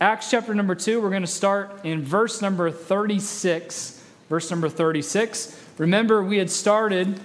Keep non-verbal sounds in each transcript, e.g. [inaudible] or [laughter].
Acts chapter number 2, we're going to start in verse number 36. Verse number 36. Remember, we had started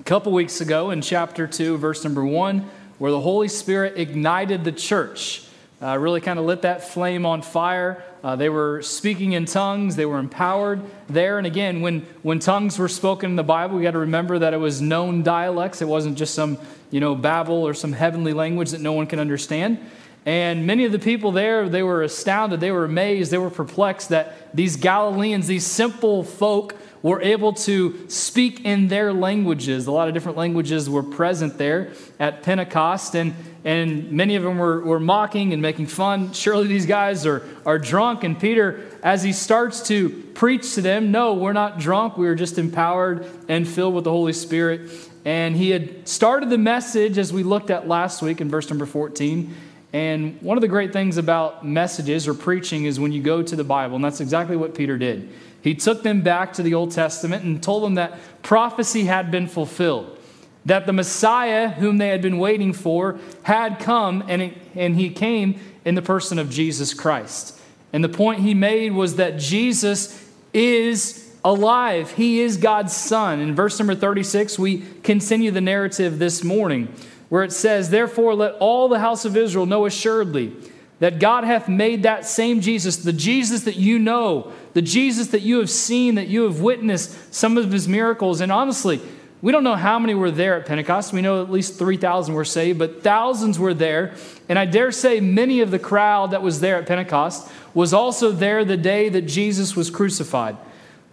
a couple weeks ago in chapter 2, verse number 1, where the Holy Spirit ignited the church, uh, really kind of lit that flame on fire. Uh, they were speaking in tongues, they were empowered there. And again, when, when tongues were spoken in the Bible, we got to remember that it was known dialects. It wasn't just some, you know, babble or some heavenly language that no one can understand. And many of the people there, they were astounded, they were amazed, they were perplexed that these Galileans, these simple folk, were able to speak in their languages. A lot of different languages were present there at Pentecost, and, and many of them were, were mocking and making fun. Surely these guys are, are drunk. And Peter, as he starts to preach to them, no, we're not drunk. We are just empowered and filled with the Holy Spirit. And he had started the message as we looked at last week in verse number 14. And one of the great things about messages or preaching is when you go to the Bible, and that's exactly what Peter did. He took them back to the Old Testament and told them that prophecy had been fulfilled, that the Messiah, whom they had been waiting for, had come, and, it, and he came in the person of Jesus Christ. And the point he made was that Jesus is alive, he is God's Son. In verse number 36, we continue the narrative this morning where it says, Therefore, let all the house of Israel know assuredly that God hath made that same Jesus, the Jesus that you know, the Jesus that you have seen, that you have witnessed some of his miracles. And honestly, we don't know how many were there at Pentecost. We know at least 3,000 were saved, but thousands were there. And I dare say many of the crowd that was there at Pentecost was also there the day that Jesus was crucified.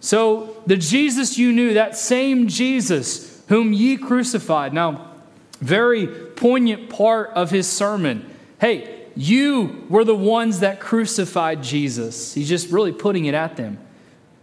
So the Jesus you knew, that same Jesus whom ye crucified. Now, very poignant part of his sermon. Hey, you were the ones that crucified Jesus. He's just really putting it at them.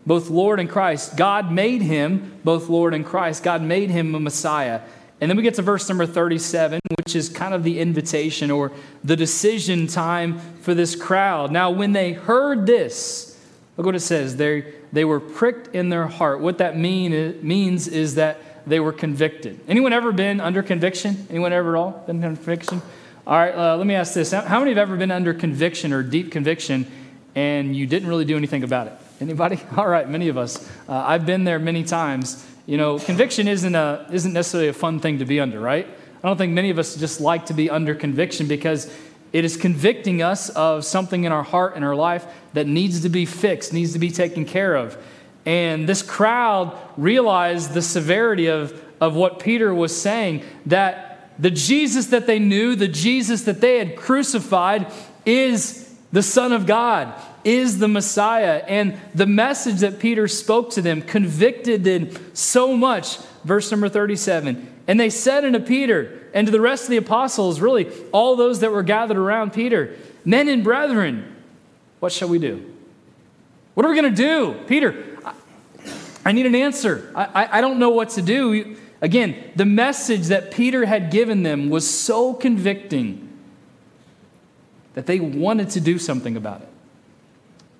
Both Lord and Christ. God made him both Lord and Christ. God made him a Messiah. And then we get to verse number 37, which is kind of the invitation or the decision time for this crowd. Now, when they heard this, look what it says. They, they were pricked in their heart. What that mean, means is that they were convicted. Anyone ever been under conviction? Anyone ever at all been under conviction? All right, uh, let me ask this. How many have ever been under conviction or deep conviction and you didn't really do anything about it? Anybody? [laughs] All right, many of us. Uh, I've been there many times. You know, conviction isn't, a, isn't necessarily a fun thing to be under, right? I don't think many of us just like to be under conviction because it is convicting us of something in our heart and our life that needs to be fixed, needs to be taken care of. And this crowd realized the severity of, of what Peter was saying that the Jesus that they knew, the Jesus that they had crucified, is the Son of God, is the Messiah. And the message that Peter spoke to them convicted them so much. Verse number 37 And they said unto Peter and to the rest of the apostles, really all those that were gathered around Peter, Men and brethren, what shall we do? What are we going to do? Peter, I need an answer. I, I, don't know what to do. Again, the message that Peter had given them was so convicting that they wanted to do something about it.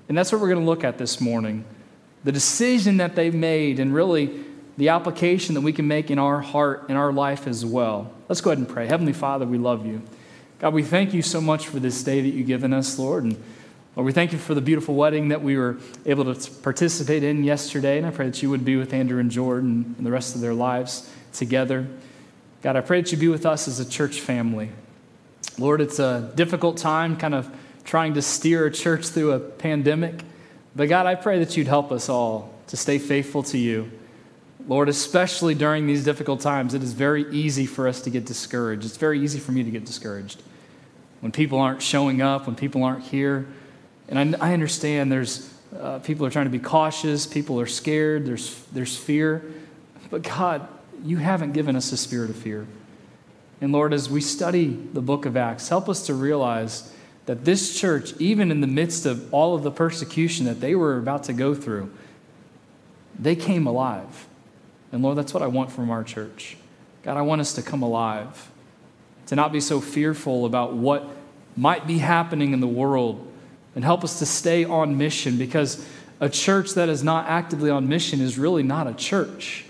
And that's what we're going to look at this morning. The decision that they've made, and really the application that we can make in our heart, in our life as well. Let's go ahead and pray. Heavenly Father, we love you. God, we thank you so much for this day that you've given us, Lord. And Lord, we thank you for the beautiful wedding that we were able to participate in yesterday, and I pray that you would be with Andrew and Jordan and the rest of their lives together. God, I pray that you be with us as a church family. Lord, it's a difficult time kind of trying to steer a church through a pandemic, but God, I pray that you'd help us all to stay faithful to you. Lord, especially during these difficult times, it is very easy for us to get discouraged. It's very easy for me to get discouraged. When people aren't showing up, when people aren't here, and I, I understand there's uh, people are trying to be cautious, people are scared, there's, there's fear. But God, you haven't given us a spirit of fear. And Lord, as we study the book of Acts, help us to realize that this church, even in the midst of all of the persecution that they were about to go through, they came alive. And Lord, that's what I want from our church. God, I want us to come alive, to not be so fearful about what might be happening in the world and help us to stay on mission because a church that is not actively on mission is really not a church.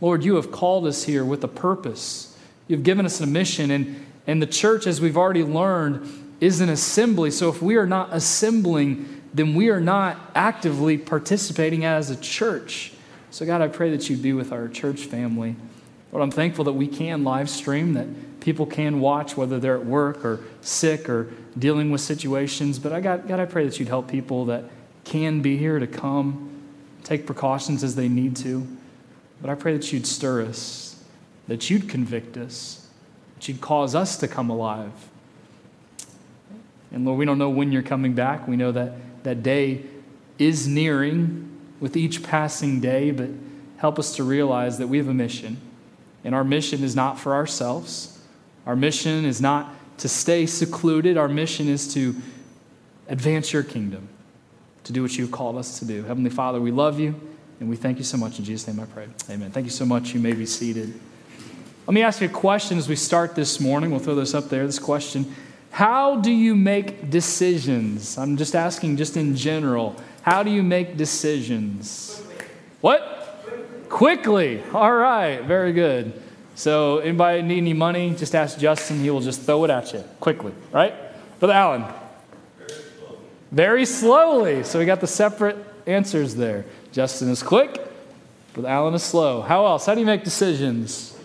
Lord, you have called us here with a purpose. You've given us a mission, and, and the church, as we've already learned, is an assembly. So if we are not assembling, then we are not actively participating as a church. So, God, I pray that you be with our church family. Lord, I'm thankful that we can live stream, that people can watch, whether they're at work or sick or dealing with situations. But I got, God, I pray that you'd help people that can be here to come, take precautions as they need to. But I pray that you'd stir us, that you'd convict us, that you'd cause us to come alive. And Lord, we don't know when you're coming back. We know that that day is nearing with each passing day, but help us to realize that we have a mission. And our mission is not for ourselves. Our mission is not to stay secluded. Our mission is to advance your kingdom, to do what you've called us to do. Heavenly Father, we love you, and we thank you so much. In Jesus' name I pray. Amen. Thank you so much. You may be seated. Let me ask you a question as we start this morning. We'll throw this up there. This question How do you make decisions? I'm just asking, just in general. How do you make decisions? What? Quickly. All right. Very good. So, anybody need any money? Just ask Justin. He will just throw it at you quickly, right? Brother Allen. Very slowly. Very slowly. So, we got the separate answers there. Justin is quick, Brother Allen is slow. How else? How do you make decisions?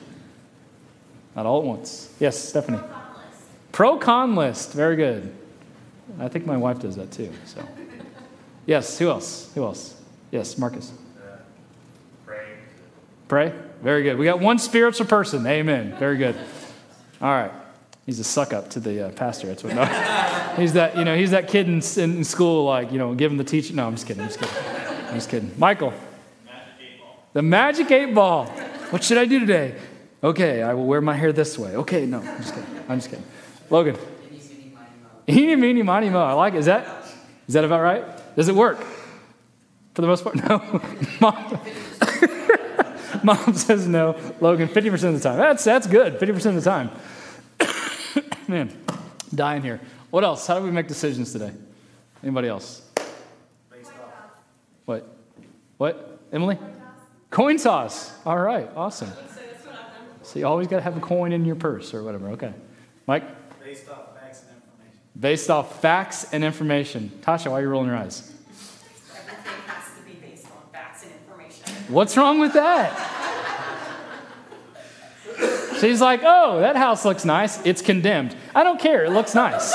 Not all at once. Yes, Stephanie. Pro con list. list. Very good. I think my wife does that too. So. Yes, who else? Who else? Yes, Marcus. Pray. Pray? Very good. We got one spiritual person. Amen. Very good. All right. He's a suck up to the uh, pastor. That's what. No. [laughs] he's that. You know. He's that kid in, in school, like you know, give him the teacher. No, I'm just kidding. I'm just kidding. I'm just kidding. Michael. The magic eight ball. What should I do today? Okay, I will wear my hair this way. Okay, no, I'm just kidding. I'm just kidding. Logan. Eeny, meeny, miny, mo. I like it. Is that, is that about right? Does it work? For the most part, [laughs] no. [laughs] [laughs] Mom, says no. Logan, 50% of the time. That's, that's good, 50% of the time. [coughs] Man, dying here. What else? How do we make decisions today? Anybody else? What? What? Emily? Coin toss. All right, awesome. So you always got to have a coin in your purse or whatever. Okay. Mike? Based off facts and information. Based off facts and information. Tasha, why are you rolling your eyes? Everything has to be based on facts and information. What's wrong with that? She's like, oh, that house looks nice. It's condemned. I don't care. It looks nice.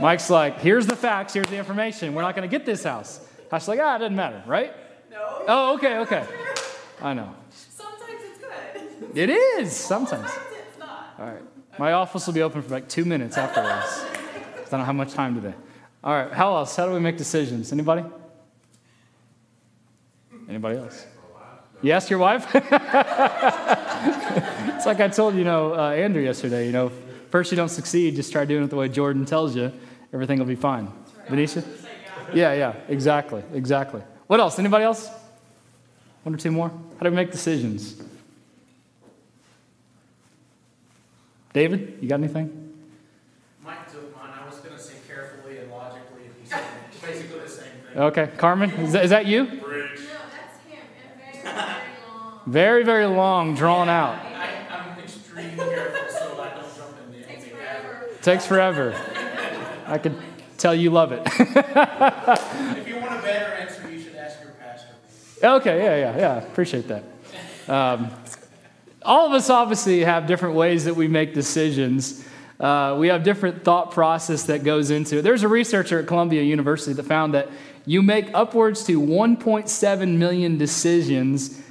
Mike's like, here's the facts, here's the information. We're not going to get this house. Tasha's like, ah, it doesn't matter, right? No. Oh, okay, okay. I know. Sometimes it's good. It is, sometimes. Sometimes it's not. All right. My office will be open for like two minutes after this. I don't have much time today. All right, how else? How do we make decisions? Anybody? Anybody else? You ask your wife? [laughs] it's like I told you know uh, Andrew yesterday. You know, first you don't succeed, just try doing it the way Jordan tells you. Everything will be fine. Right. Venetia? Yeah, yeah, exactly, exactly. What else? Anybody else? One or two more. How do we make decisions? David, you got anything? Mike took mine. I was going to say carefully and logically. And he said basically the same thing. Okay, Carmen, is that, is that you? Bridge. No, that's him. And very, very. Very, very long, drawn out. I, am extremely careful so I don't jump in the Takes forever. Takes forever. I could tell you love it. if you want a better answer, you should ask your pastor. Okay, yeah, yeah, yeah. Appreciate that. Um, all of us obviously have different ways that we make decisions. Uh, we have different thought process that goes into it. There's a researcher at Columbia University that found that you make upwards to 1.7 million decisions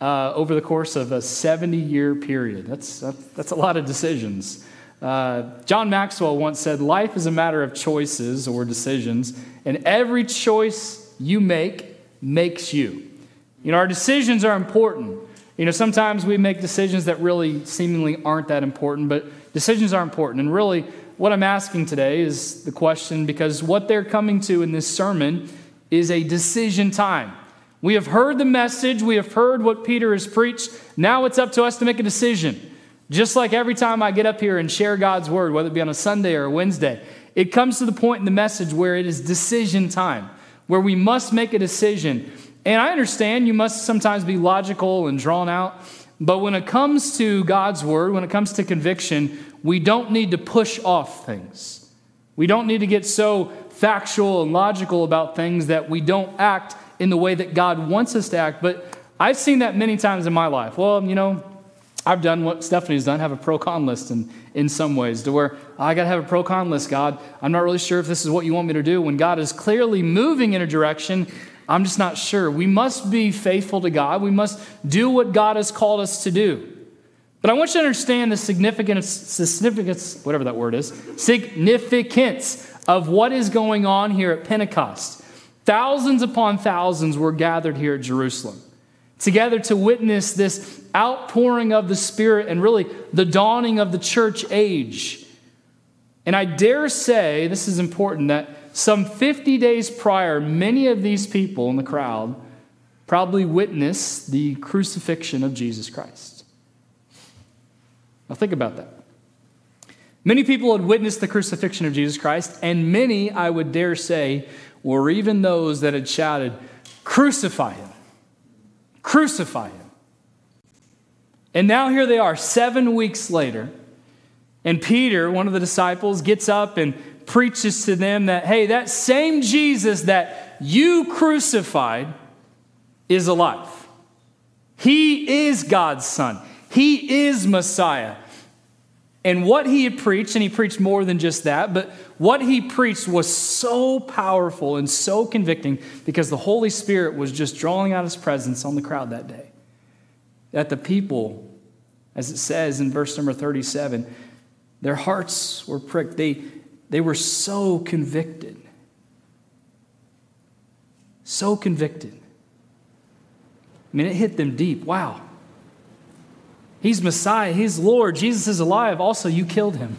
uh, over the course of a 70 year period. That's, that's a lot of decisions. Uh, John Maxwell once said, Life is a matter of choices or decisions, and every choice you make makes you. You know, our decisions are important. You know, sometimes we make decisions that really seemingly aren't that important, but decisions are important. And really, what I'm asking today is the question because what they're coming to in this sermon is a decision time. We have heard the message, we have heard what Peter has preached. Now it's up to us to make a decision. Just like every time I get up here and share God's word, whether it be on a Sunday or a Wednesday, it comes to the point in the message where it is decision time, where we must make a decision. And I understand you must sometimes be logical and drawn out, but when it comes to God's word, when it comes to conviction, we don't need to push off things. We don't need to get so factual and logical about things that we don't act in the way that God wants us to act. But I've seen that many times in my life. Well, you know, I've done what Stephanie's done, have a pro con list in, in some ways, to where oh, I got to have a pro con list, God. I'm not really sure if this is what you want me to do. When God is clearly moving in a direction, I'm just not sure. We must be faithful to God. We must do what God has called us to do. But I want you to understand the significance, significance, whatever that word is, significance of what is going on here at Pentecost. Thousands upon thousands were gathered here at Jerusalem together to witness this outpouring of the Spirit and really the dawning of the church age. And I dare say, this is important, that some 50 days prior, many of these people in the crowd probably witnessed the crucifixion of Jesus Christ. Now, think about that. Many people had witnessed the crucifixion of Jesus Christ, and many, I would dare say, were even those that had shouted, Crucify him! Crucify him! And now here they are, seven weeks later, and Peter, one of the disciples, gets up and preaches to them that, hey, that same Jesus that you crucified is alive. He is God's Son, He is Messiah. And what he had preached, and he preached more than just that, but what he preached was so powerful and so convicting because the Holy Spirit was just drawing out his presence on the crowd that day. That the people, as it says in verse number 37, their hearts were pricked. They, they were so convicted. So convicted. I mean, it hit them deep. Wow. He's Messiah, He's Lord, Jesus is alive. Also, you killed him.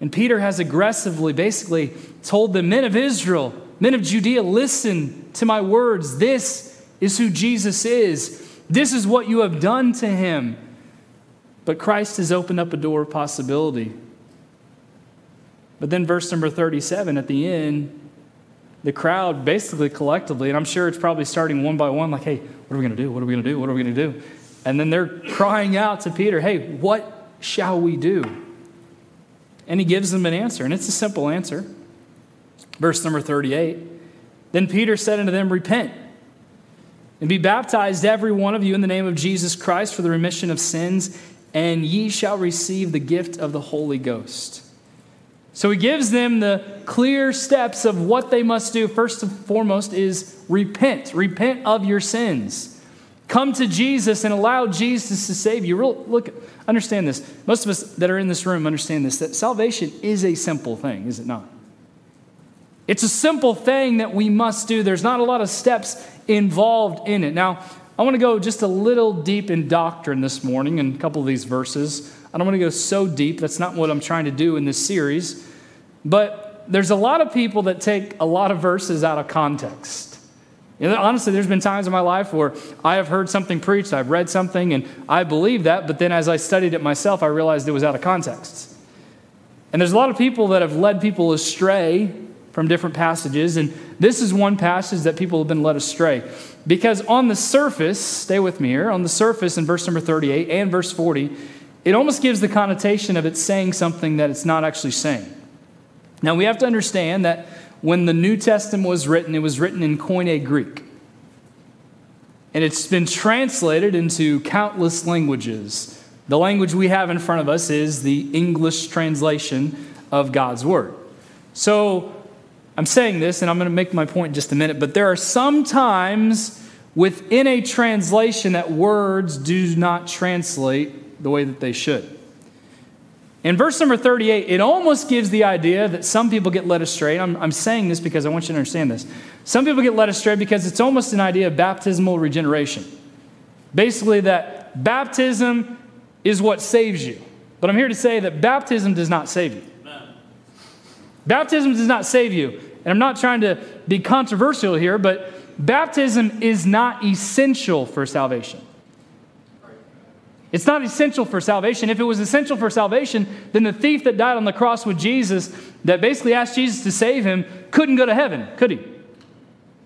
And Peter has aggressively, basically, told the men of Israel, men of Judea, listen to my words. This is who Jesus is. This is what you have done to him. But Christ has opened up a door of possibility. But then, verse number 37 at the end, the crowd basically collectively, and I'm sure it's probably starting one by one, like, hey, what are we going to do? What are we going to do? What are we going to do? And then they're crying out to Peter, hey, what shall we do? And he gives them an answer, and it's a simple answer. Verse number 38 Then Peter said unto them, Repent and be baptized, every one of you, in the name of Jesus Christ for the remission of sins, and ye shall receive the gift of the Holy Ghost. So he gives them the clear steps of what they must do. First and foremost is repent. Repent of your sins. Come to Jesus and allow Jesus to save you. Real, look, understand this. Most of us that are in this room understand this that salvation is a simple thing, is it not? It's a simple thing that we must do. There's not a lot of steps involved in it. Now, I want to go just a little deep in doctrine this morning in a couple of these verses. I don't want to go so deep. That's not what I'm trying to do in this series. But there's a lot of people that take a lot of verses out of context. You know, honestly, there's been times in my life where I have heard something preached, I've read something, and I believe that, but then as I studied it myself, I realized it was out of context. And there's a lot of people that have led people astray from different passages, and this is one passage that people have been led astray. Because on the surface, stay with me here, on the surface in verse number 38 and verse 40, it almost gives the connotation of it saying something that it's not actually saying. Now, we have to understand that when the New Testament was written, it was written in Koine Greek. And it's been translated into countless languages. The language we have in front of us is the English translation of God's Word. So, I'm saying this, and I'm going to make my point in just a minute, but there are some times within a translation that words do not translate the way that they should. In verse number 38, it almost gives the idea that some people get led astray. I'm, I'm saying this because I want you to understand this. Some people get led astray because it's almost an idea of baptismal regeneration. Basically, that baptism is what saves you. But I'm here to say that baptism does not save you. Baptism does not save you. And I'm not trying to be controversial here, but baptism is not essential for salvation. It's not essential for salvation. If it was essential for salvation, then the thief that died on the cross with Jesus, that basically asked Jesus to save him, couldn't go to heaven, could he?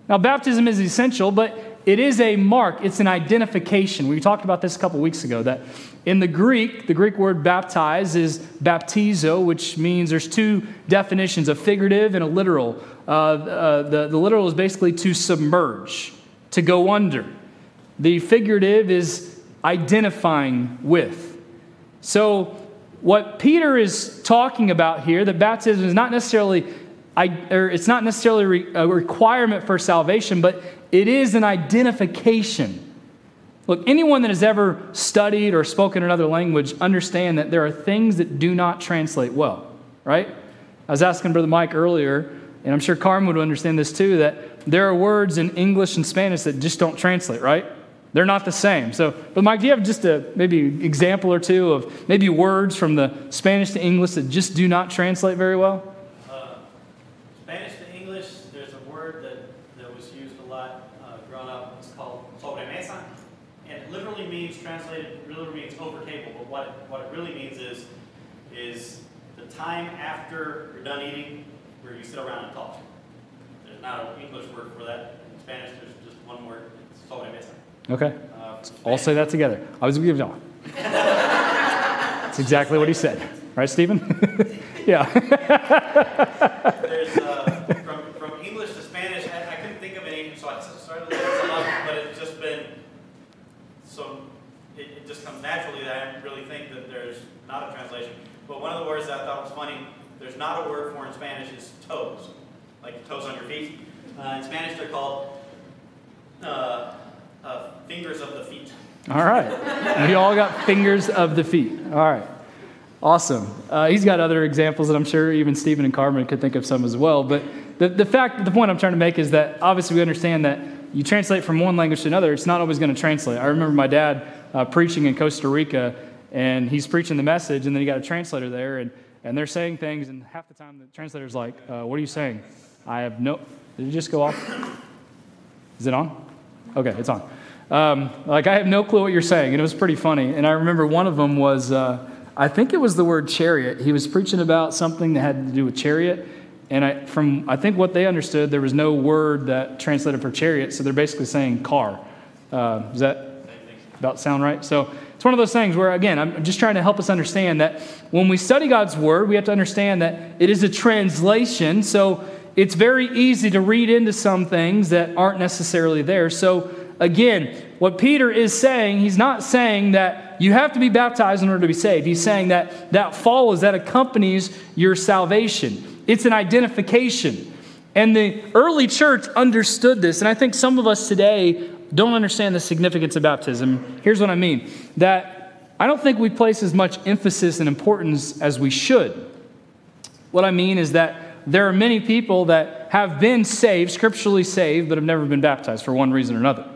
Now, baptism is essential, but it is a mark, it's an identification. We talked about this a couple weeks ago that in the Greek, the Greek word baptize is baptizo, which means there's two definitions a figurative and a literal. Uh, uh, the, the literal is basically to submerge, to go under. The figurative is identifying with. So, what Peter is talking about here, that baptism is not necessarily, or it's not necessarily a requirement for salvation, but it is an identification. Look, anyone that has ever studied or spoken another language understand that there are things that do not translate well, right? I was asking Brother Mike earlier, and I'm sure Carmen would understand this too, that there are words in English and Spanish that just don't translate, right? They're not the same. So, but Mike, do you have just a maybe example or two of maybe words from the Spanish to English that just do not translate very well? Uh, Spanish to English, there's a word that, that was used a lot uh, growing up. It's called sobremesa. And it literally means, translated, literally means over table. But what it, what it really means is, is the time after you're done eating where you sit around and talk. There's not an English word for that. In Spanish, there's just one word. It's sobremesa. Okay. Uh, All say that together. I was giving on. That's exactly what he said. Right, Stephen? [laughs] yeah. There's, uh, from, from English to Spanish, I, I couldn't think of any, so I started looking some up, but it's just been, so it, it just comes naturally that I really think that there's not a translation. But one of the words that I thought was funny, there's not a word for in Spanish is toes, like toes on your feet. Uh, in Spanish, they're called uh, uh, fingers of the feet. All right. We all got fingers of the feet. All right. Awesome. Uh, he's got other examples that I'm sure even Stephen and Carmen could think of some as well. But the, the fact, the point I'm trying to make is that obviously we understand that you translate from one language to another, it's not always going to translate. I remember my dad uh, preaching in Costa Rica, and he's preaching the message, and then he got a translator there, and, and they're saying things, and half the time the translator's like, uh, What are you saying? I have no. Did it just go off? Is it on? Okay, it's on. Um, like, I have no clue what you're saying. And it was pretty funny. And I remember one of them was, uh, I think it was the word chariot. He was preaching about something that had to do with chariot. And I, from, I think what they understood, there was no word that translated for chariot. So they're basically saying car. Uh, does that about sound right? So it's one of those things where, again, I'm just trying to help us understand that when we study God's word, we have to understand that it is a translation. So it's very easy to read into some things that aren't necessarily there. So again, what Peter is saying, he's not saying that you have to be baptized in order to be saved. He's saying that that follows, that accompanies your salvation. It's an identification. And the early church understood this. And I think some of us today don't understand the significance of baptism. Here's what I mean that I don't think we place as much emphasis and importance as we should. What I mean is that there are many people that have been saved, scripturally saved, but have never been baptized for one reason or another.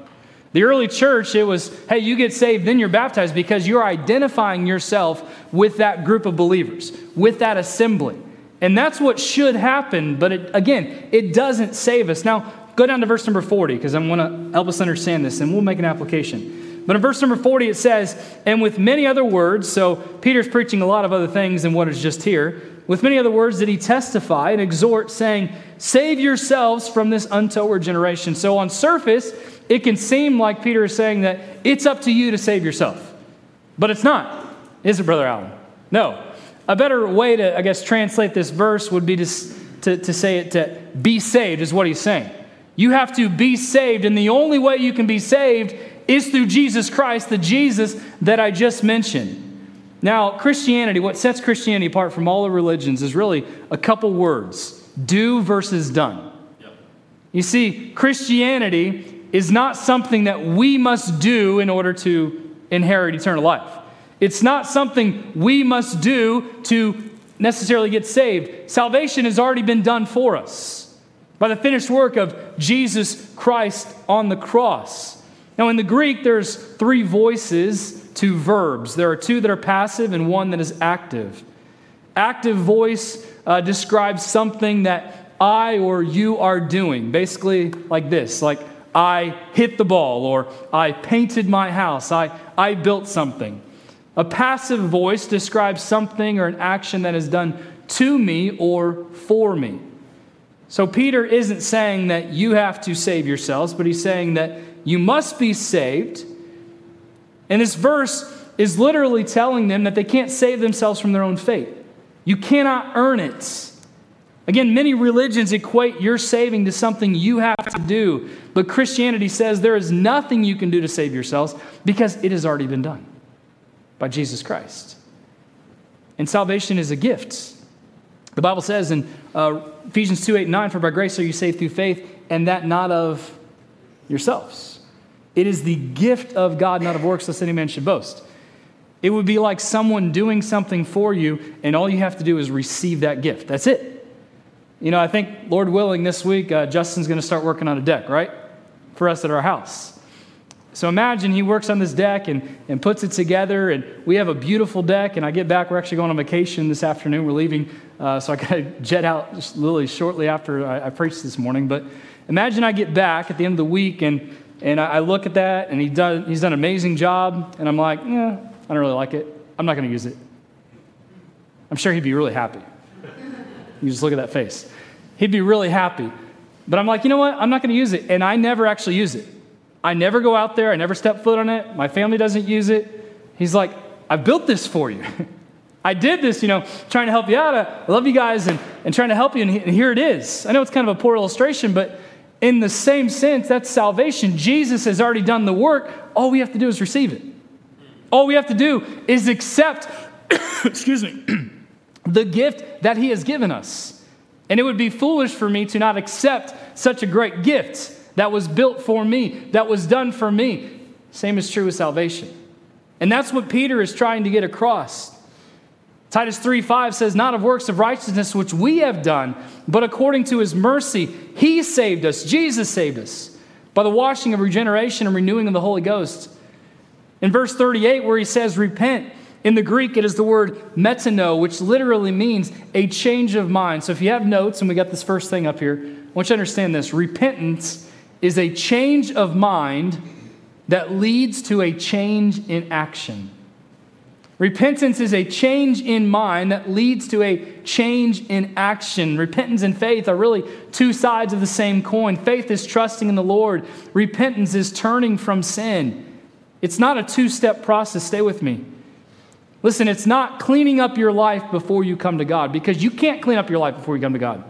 The early church, it was, hey, you get saved, then you're baptized because you're identifying yourself with that group of believers, with that assembly. And that's what should happen, but it, again, it doesn't save us. Now, go down to verse number 40 because I'm going to help us understand this and we'll make an application. But in verse number 40, it says, and with many other words, so Peter's preaching a lot of other things than what is just here. With many other words did he testify and exhort, saying, Save yourselves from this untoward generation. So on surface, it can seem like Peter is saying that it's up to you to save yourself. But it's not, is it, Brother Allen? No. A better way to, I guess, translate this verse would be to, to, to say it to be saved, is what he's saying. You have to be saved, and the only way you can be saved is through Jesus Christ, the Jesus that I just mentioned. Now, Christianity, what sets Christianity apart from all the religions is really a couple words do versus done. Yep. You see, Christianity is not something that we must do in order to inherit eternal life. It's not something we must do to necessarily get saved. Salvation has already been done for us by the finished work of Jesus Christ on the cross. Now, in the Greek, there's three voices to verbs. There are two that are passive and one that is active. Active voice uh, describes something that I or you are doing, basically like this, like I hit the ball, or I painted my house, I, I built something. A passive voice describes something or an action that is done to me or for me. So Peter isn't saying that you have to save yourselves, but he's saying that You must be saved. And this verse is literally telling them that they can't save themselves from their own fate. You cannot earn it. Again, many religions equate your saving to something you have to do, but Christianity says there is nothing you can do to save yourselves because it has already been done by Jesus Christ. And salvation is a gift. The Bible says in uh, Ephesians 2 8 9, For by grace are you saved through faith, and that not of yourselves. It is the gift of God, not of works, lest any man should boast. It would be like someone doing something for you, and all you have to do is receive that gift. That's it. You know, I think, Lord willing, this week, uh, Justin's going to start working on a deck, right? For us at our house. So imagine he works on this deck and, and puts it together, and we have a beautiful deck. And I get back, we're actually going on vacation this afternoon. We're leaving, uh, so I got to [laughs] jet out literally shortly after I, I preached this morning. But imagine I get back at the end of the week, and, and I, look at that, and he done, he's done an amazing job, and I'm like, yeah, I don't really like it. I'm not going to use it. I'm sure he'd be really happy. You just look at that face. He'd be really happy. But I'm like, you know what? I'm not going to use it. And I never actually use it. I never go out there. I never step foot on it. My family doesn't use it. He's like, I built this for you. [laughs] I did this, you know, trying to help you out. I love you guys and, and trying to help you. And here it is. I know it's kind of a poor illustration, but in the same sense, that's salvation. Jesus has already done the work. All we have to do is receive it. All we have to do is accept, [coughs] excuse me, [clears throat] the gift that he has given us. And it would be foolish for me to not accept such a great gift that was built for me, that was done for me. Same is true with salvation. And that's what Peter is trying to get across. Titus 3 5 says, Not of works of righteousness which we have done, but according to his mercy, he saved us. Jesus saved us by the washing of regeneration and renewing of the Holy Ghost. In verse 38, where he says, Repent, in the Greek, it is the word metano, which literally means a change of mind. So if you have notes, and we got this first thing up here, I want you to understand this. Repentance is a change of mind that leads to a change in action. Repentance is a change in mind that leads to a change in action. Repentance and faith are really two sides of the same coin. Faith is trusting in the Lord, repentance is turning from sin. It's not a two step process. Stay with me. Listen, it's not cleaning up your life before you come to God because you can't clean up your life before you come to God.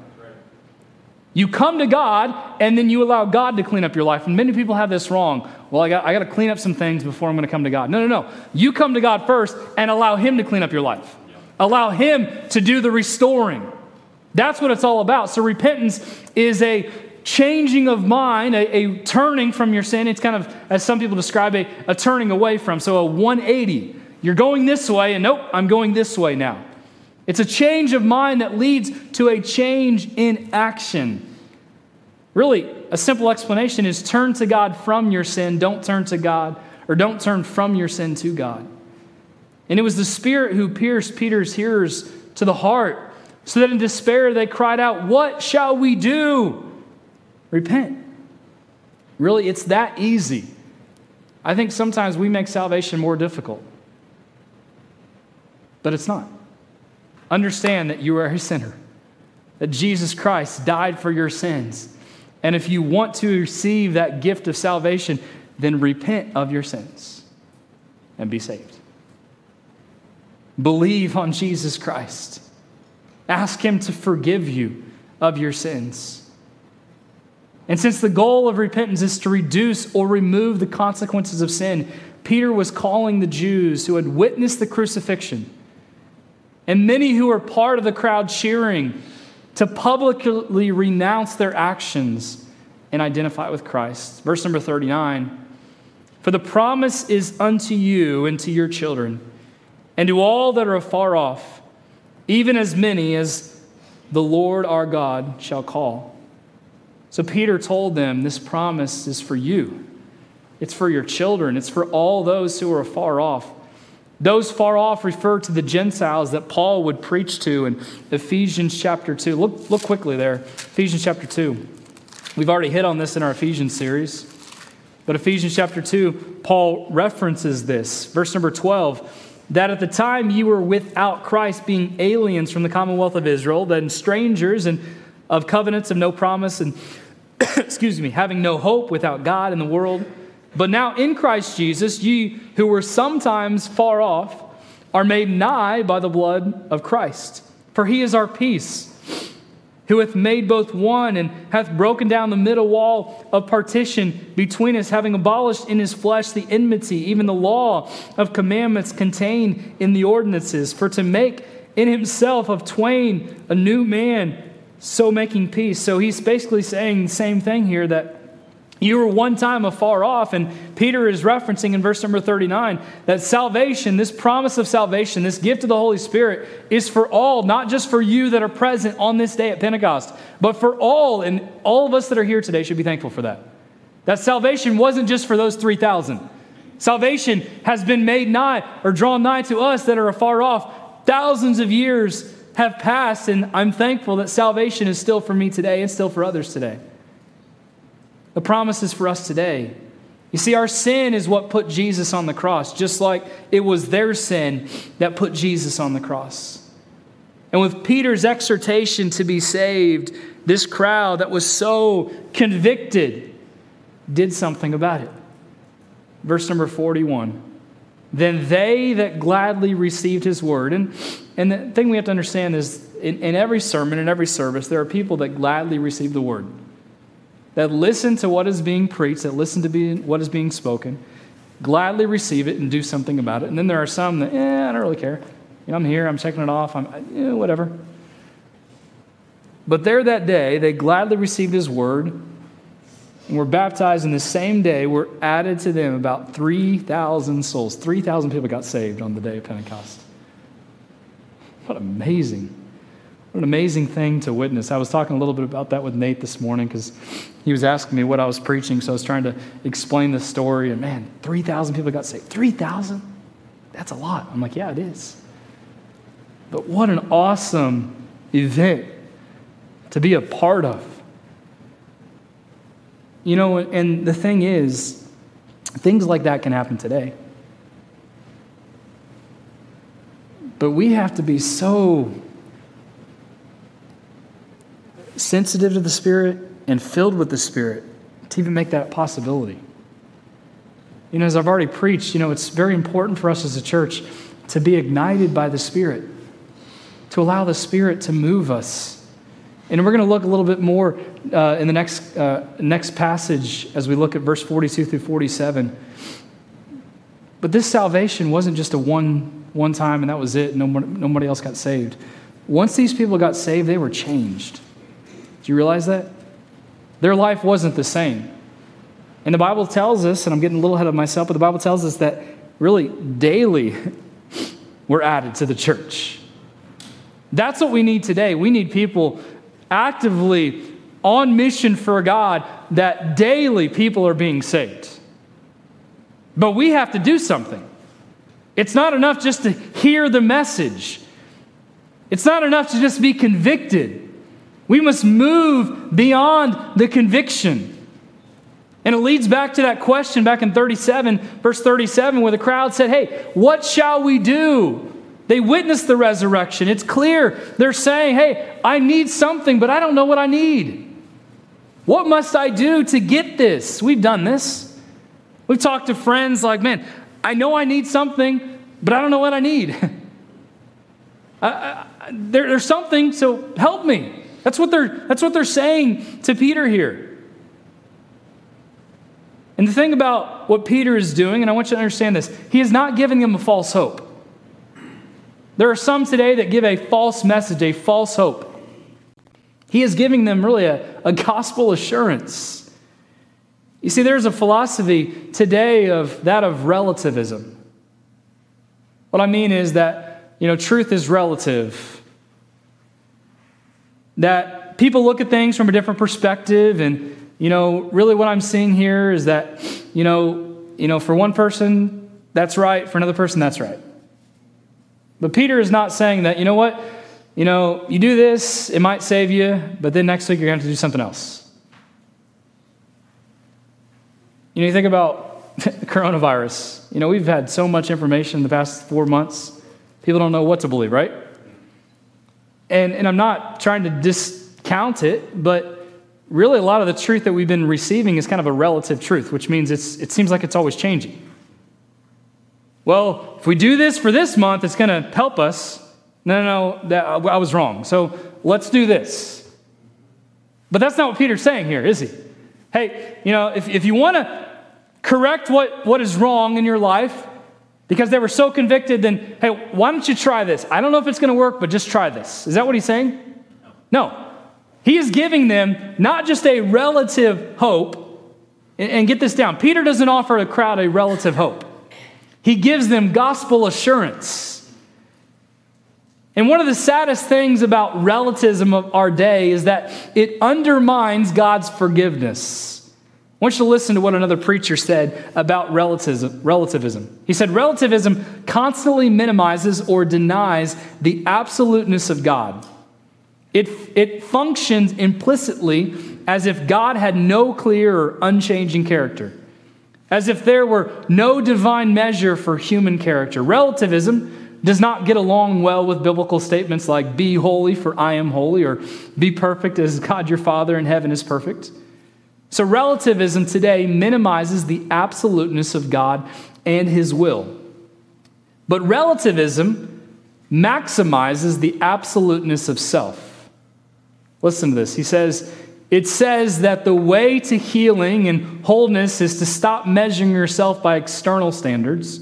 You come to God and then you allow God to clean up your life. And many people have this wrong. Well, I got, I got to clean up some things before I'm going to come to God. No, no, no. You come to God first and allow Him to clean up your life, allow Him to do the restoring. That's what it's all about. So, repentance is a changing of mind, a, a turning from your sin. It's kind of, as some people describe, a, a turning away from. So, a 180 you're going this way, and nope, I'm going this way now. It's a change of mind that leads to a change in action. Really, a simple explanation is turn to God from your sin, don't turn to God, or don't turn from your sin to God. And it was the Spirit who pierced Peter's hearers to the heart, so that in despair they cried out, What shall we do? Repent. Really, it's that easy. I think sometimes we make salvation more difficult but it's not. Understand that you are a sinner, that Jesus Christ died for your sins. And if you want to receive that gift of salvation, then repent of your sins and be saved. Believe on Jesus Christ. Ask Him to forgive you of your sins. And since the goal of repentance is to reduce or remove the consequences of sin, Peter was calling the Jews who had witnessed the crucifixion and many who were part of the crowd cheering to publicly renounce their actions and identify with Christ. Verse number 39 For the promise is unto you and to your children, and to all that are afar off, even as many as the Lord our God shall call. So Peter told them, This promise is for you. It's for your children. It's for all those who are afar off. Those far off refer to the Gentiles that Paul would preach to in Ephesians chapter 2. Look, look quickly there. Ephesians chapter 2. We've already hit on this in our Ephesians series. But Ephesians chapter 2, Paul references this. Verse number 12 that at the time you were without Christ, being aliens from the commonwealth of Israel, then strangers and of covenants of no promise, and [coughs] excuse me, having no hope without God in the world. But now in Christ Jesus, ye who were sometimes far off are made nigh by the blood of Christ. For he is our peace, who hath made both one and hath broken down the middle wall of partition between us, having abolished in his flesh the enmity, even the law of commandments contained in the ordinances, for to make in himself of twain a new man, so making peace. So he's basically saying the same thing here that you were one time afar off, and Peter is referencing in verse number 39 that salvation, this promise of salvation, this gift of the Holy Spirit, is for all, not just for you that are present on this day at Pentecost, but for all. And all of us that are here today should be thankful for that. That salvation wasn't just for those 3,000. Salvation has been made nigh or drawn nigh to us that are afar off. Thousands of years have passed, and I'm thankful that salvation is still for me today and still for others today. The promise is for us today. You see, our sin is what put Jesus on the cross, just like it was their sin that put Jesus on the cross. And with Peter's exhortation to be saved, this crowd that was so convicted did something about it. Verse number 41 Then they that gladly received his word, and, and the thing we have to understand is in, in every sermon, in every service, there are people that gladly receive the word that listen to what is being preached, that listen to what is being spoken, gladly receive it and do something about it. And then there are some that, eh, I don't really care. You know, I'm here, I'm checking it off, I'm, eh, whatever. But there that day, they gladly received his word and were baptized in the same day, were added to them about 3,000 souls. 3,000 people got saved on the day of Pentecost. What amazing. What an amazing thing to witness. I was talking a little bit about that with Nate this morning because he was asking me what I was preaching, so I was trying to explain the story. And man, 3,000 people got saved. 3,000? That's a lot. I'm like, yeah, it is. But what an awesome event to be a part of. You know, and the thing is, things like that can happen today. But we have to be so sensitive to the Spirit and filled with the Spirit to even make that possibility. You know, as I've already preached, you know, it's very important for us as a church to be ignited by the Spirit, to allow the Spirit to move us. And we're going to look a little bit more uh, in the next, uh, next passage as we look at verse 42 through 47. But this salvation wasn't just a one, one time and that was it. Nobody, nobody else got saved. Once these people got saved, they were changed. Do you realize that? Their life wasn't the same. And the Bible tells us, and I'm getting a little ahead of myself, but the Bible tells us that really daily [laughs] we're added to the church. That's what we need today. We need people actively on mission for God that daily people are being saved. But we have to do something. It's not enough just to hear the message, it's not enough to just be convicted. We must move beyond the conviction. And it leads back to that question back in 37, verse 37, where the crowd said, Hey, what shall we do? They witnessed the resurrection. It's clear. They're saying, Hey, I need something, but I don't know what I need. What must I do to get this? We've done this. We've talked to friends like, Man, I know I need something, but I don't know what I need. [laughs] I, I, there, there's something, so help me. That's what they're, that's what they're saying to Peter here. And the thing about what Peter is doing, and I want you to understand this, he is not giving them a false hope. There are some today that give a false message, a false hope. He is giving them really a, a gospel assurance. You see, there's a philosophy today of that of relativism. What I mean is that, you know, truth is relative that people look at things from a different perspective. And you know really what i'm seeing here is that you know you know for one person that's right. For another person that's right. But peter is not saying that you know what? You know you do this it might save you but then next week you're going to have to do something else. You know you think about [laughs] coronavirus. You know we've had so much information in the past four months. People don't know what to believe right and, and I'm not trying to discount it, but really a lot of the truth that we've been receiving is kind of a relative truth, which means it's, it seems like it's always changing. Well, if we do this for this month, it's going to help us. No, no, no, that, I was wrong. So let's do this. But that's not what Peter's saying here, is he? Hey, you know, if, if you want to correct what, what is wrong in your life because they were so convicted, then hey, why don't you try this? I don't know if it's going to work, but just try this. Is that what he's saying? No. He is giving them not just a relative hope, and, get this down Peter doesn't offer a crowd a relative hope, he gives them gospel assurance. And one of the saddest things about relativism of our day is that it undermines God's forgiveness. I want you to listen to what another preacher said about relativism. He said, Relativism constantly minimizes or denies the absoluteness of God. It, it functions implicitly as if God had no clear or unchanging character, as if there were no divine measure for human character. Relativism does not get along well with biblical statements like, be holy, for I am holy, or be perfect as God your Father in heaven is perfect. So, relativism today minimizes the absoluteness of God and his will. But relativism maximizes the absoluteness of self. Listen to this. He says, it says that the way to healing and wholeness is to stop measuring yourself by external standards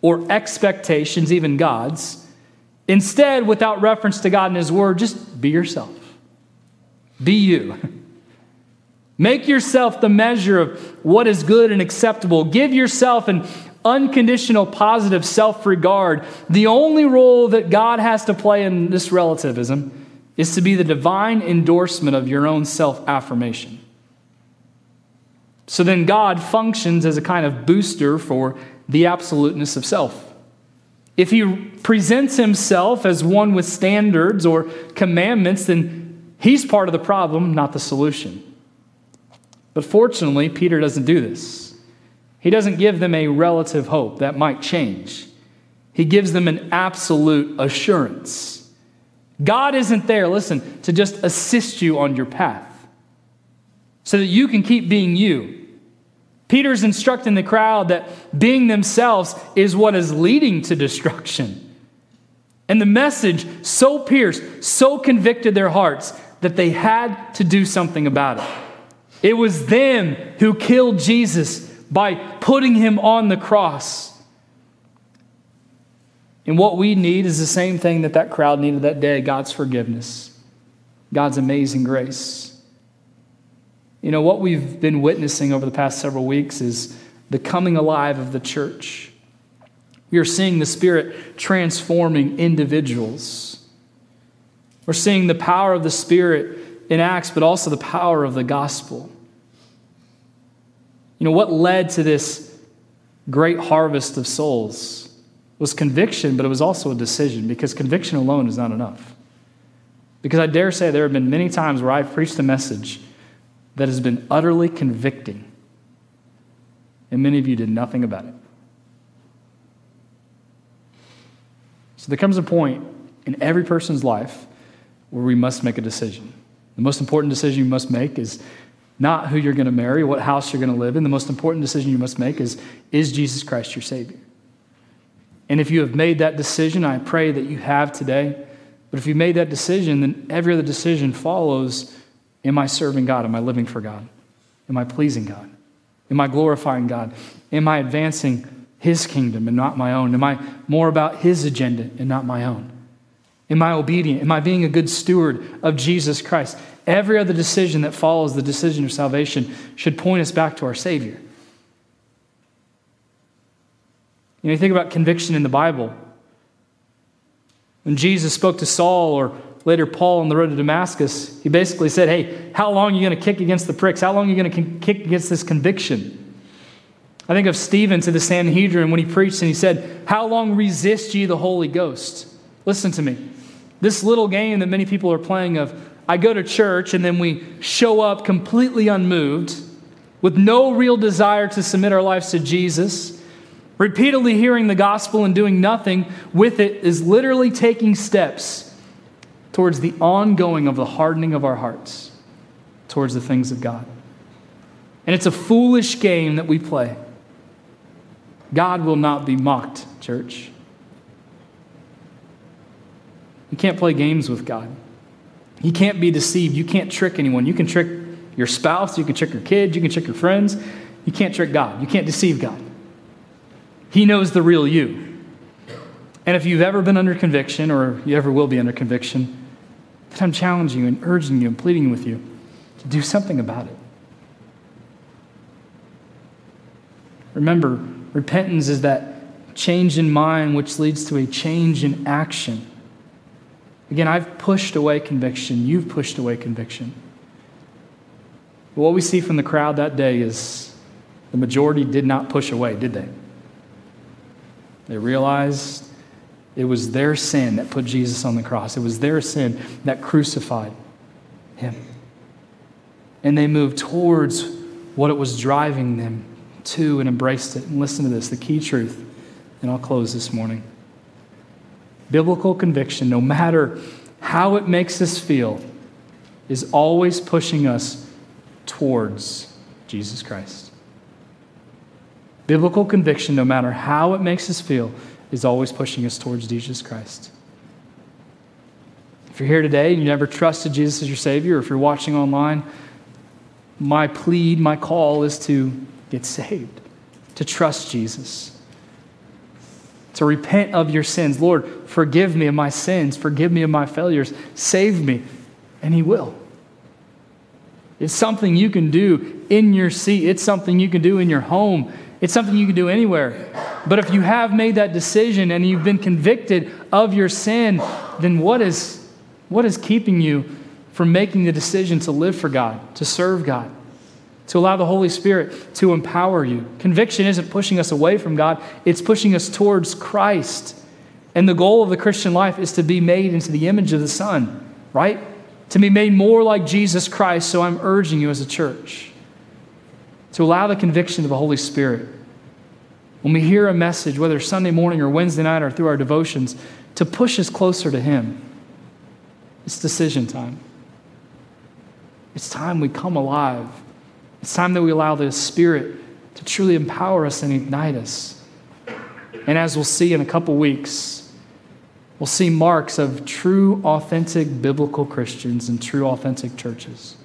or expectations, even God's. Instead, without reference to God and His Word, just be yourself. Be you. [laughs] Make yourself the measure of what is good and acceptable. Give yourself an unconditional positive self regard. The only role that God has to play in this relativism is to be the divine endorsement of your own self affirmation. So then God functions as a kind of booster for the absoluteness of self. If he presents himself as one with standards or commandments, then he's part of the problem, not the solution. But fortunately, Peter doesn't do this. He doesn't give them a relative hope that might change, he gives them an absolute assurance. God isn't there, listen, to just assist you on your path so that you can keep being you. Peter's instructing the crowd that being themselves is what is leading to destruction. And the message so pierced, so convicted their hearts that they had to do something about it. It was them who killed Jesus by putting him on the cross. And what we need is the same thing that that crowd needed that day God's forgiveness, God's amazing grace. You know, what we've been witnessing over the past several weeks is the coming alive of the church. We are seeing the Spirit transforming individuals. We're seeing the power of the Spirit in Acts, but also the power of the gospel. You know, what led to this great harvest of souls was conviction, but it was also a decision because conviction alone is not enough. Because I dare say there have been many times where I've preached a message that has been utterly convicting. And many of you did nothing about it. So there comes a point in every person's life where we must make a decision. The most important decision you must make is not who you're going to marry, what house you're going to live in. The most important decision you must make is is Jesus Christ your Savior? And if you have made that decision, I pray that you have today. But if you made that decision, then every other decision follows Am I serving God? Am I living for God? Am I pleasing God? Am I glorifying God? Am I advancing His kingdom and not my own? Am I more about His agenda and not my own? Am I obedient? Am I being a good steward of Jesus Christ? Every other decision that follows the decision of salvation should point us back to our Savior. You know, you think about conviction in the Bible. When Jesus spoke to Saul or later Paul on the road to Damascus, he basically said, Hey, how long are you going to kick against the pricks? How long are you going to kick against this conviction? I think of Stephen to the Sanhedrin when he preached and he said, How long resist ye the Holy Ghost? Listen to me. This little game that many people are playing of, I go to church and then we show up completely unmoved with no real desire to submit our lives to Jesus. Repeatedly hearing the gospel and doing nothing with it is literally taking steps towards the ongoing of the hardening of our hearts. towards the things of God. And it's a foolish game that we play. God will not be mocked, church. You can't play games with God. You can't be deceived. You can't trick anyone. You can trick your spouse, you can trick your kids, you can trick your friends. You can't trick God. You can't deceive God. He knows the real you. And if you've ever been under conviction or you ever will be under conviction, then I'm challenging you and urging you and pleading with you to do something about it. Remember, repentance is that change in mind which leads to a change in action. Again, I've pushed away conviction. You've pushed away conviction. But what we see from the crowd that day is the majority did not push away, did they? They realized it was their sin that put Jesus on the cross, it was their sin that crucified him. And they moved towards what it was driving them to and embraced it. And listen to this the key truth, and I'll close this morning. Biblical conviction, no matter how it makes us feel, is always pushing us towards Jesus Christ. Biblical conviction, no matter how it makes us feel, is always pushing us towards Jesus Christ. If you're here today and you never trusted Jesus as your Savior, or if you're watching online, my plead, my call is to get saved, to trust Jesus, to repent of your sins. Lord, forgive me of my sins, forgive me of my failures, save me, and He will. It's something you can do in your seat, it's something you can do in your home, it's something you can do anywhere. But if you have made that decision and you've been convicted of your sin, then what is, what is keeping you from making the decision to live for God, to serve God, to allow the Holy Spirit to empower you? Conviction isn't pushing us away from God, it's pushing us towards Christ. And the goal of the Christian life is to be made into the image of the Son, right? To be made more like Jesus Christ. So I'm urging you as a church to allow the conviction of the Holy Spirit. When we hear a message, whether Sunday morning or Wednesday night or through our devotions, to push us closer to Him. It's decision time. It's time we come alive. It's time that we allow the Spirit to truly empower us and ignite us. And as we'll see in a couple weeks, we'll see marks of true, authentic biblical Christians and true, authentic churches.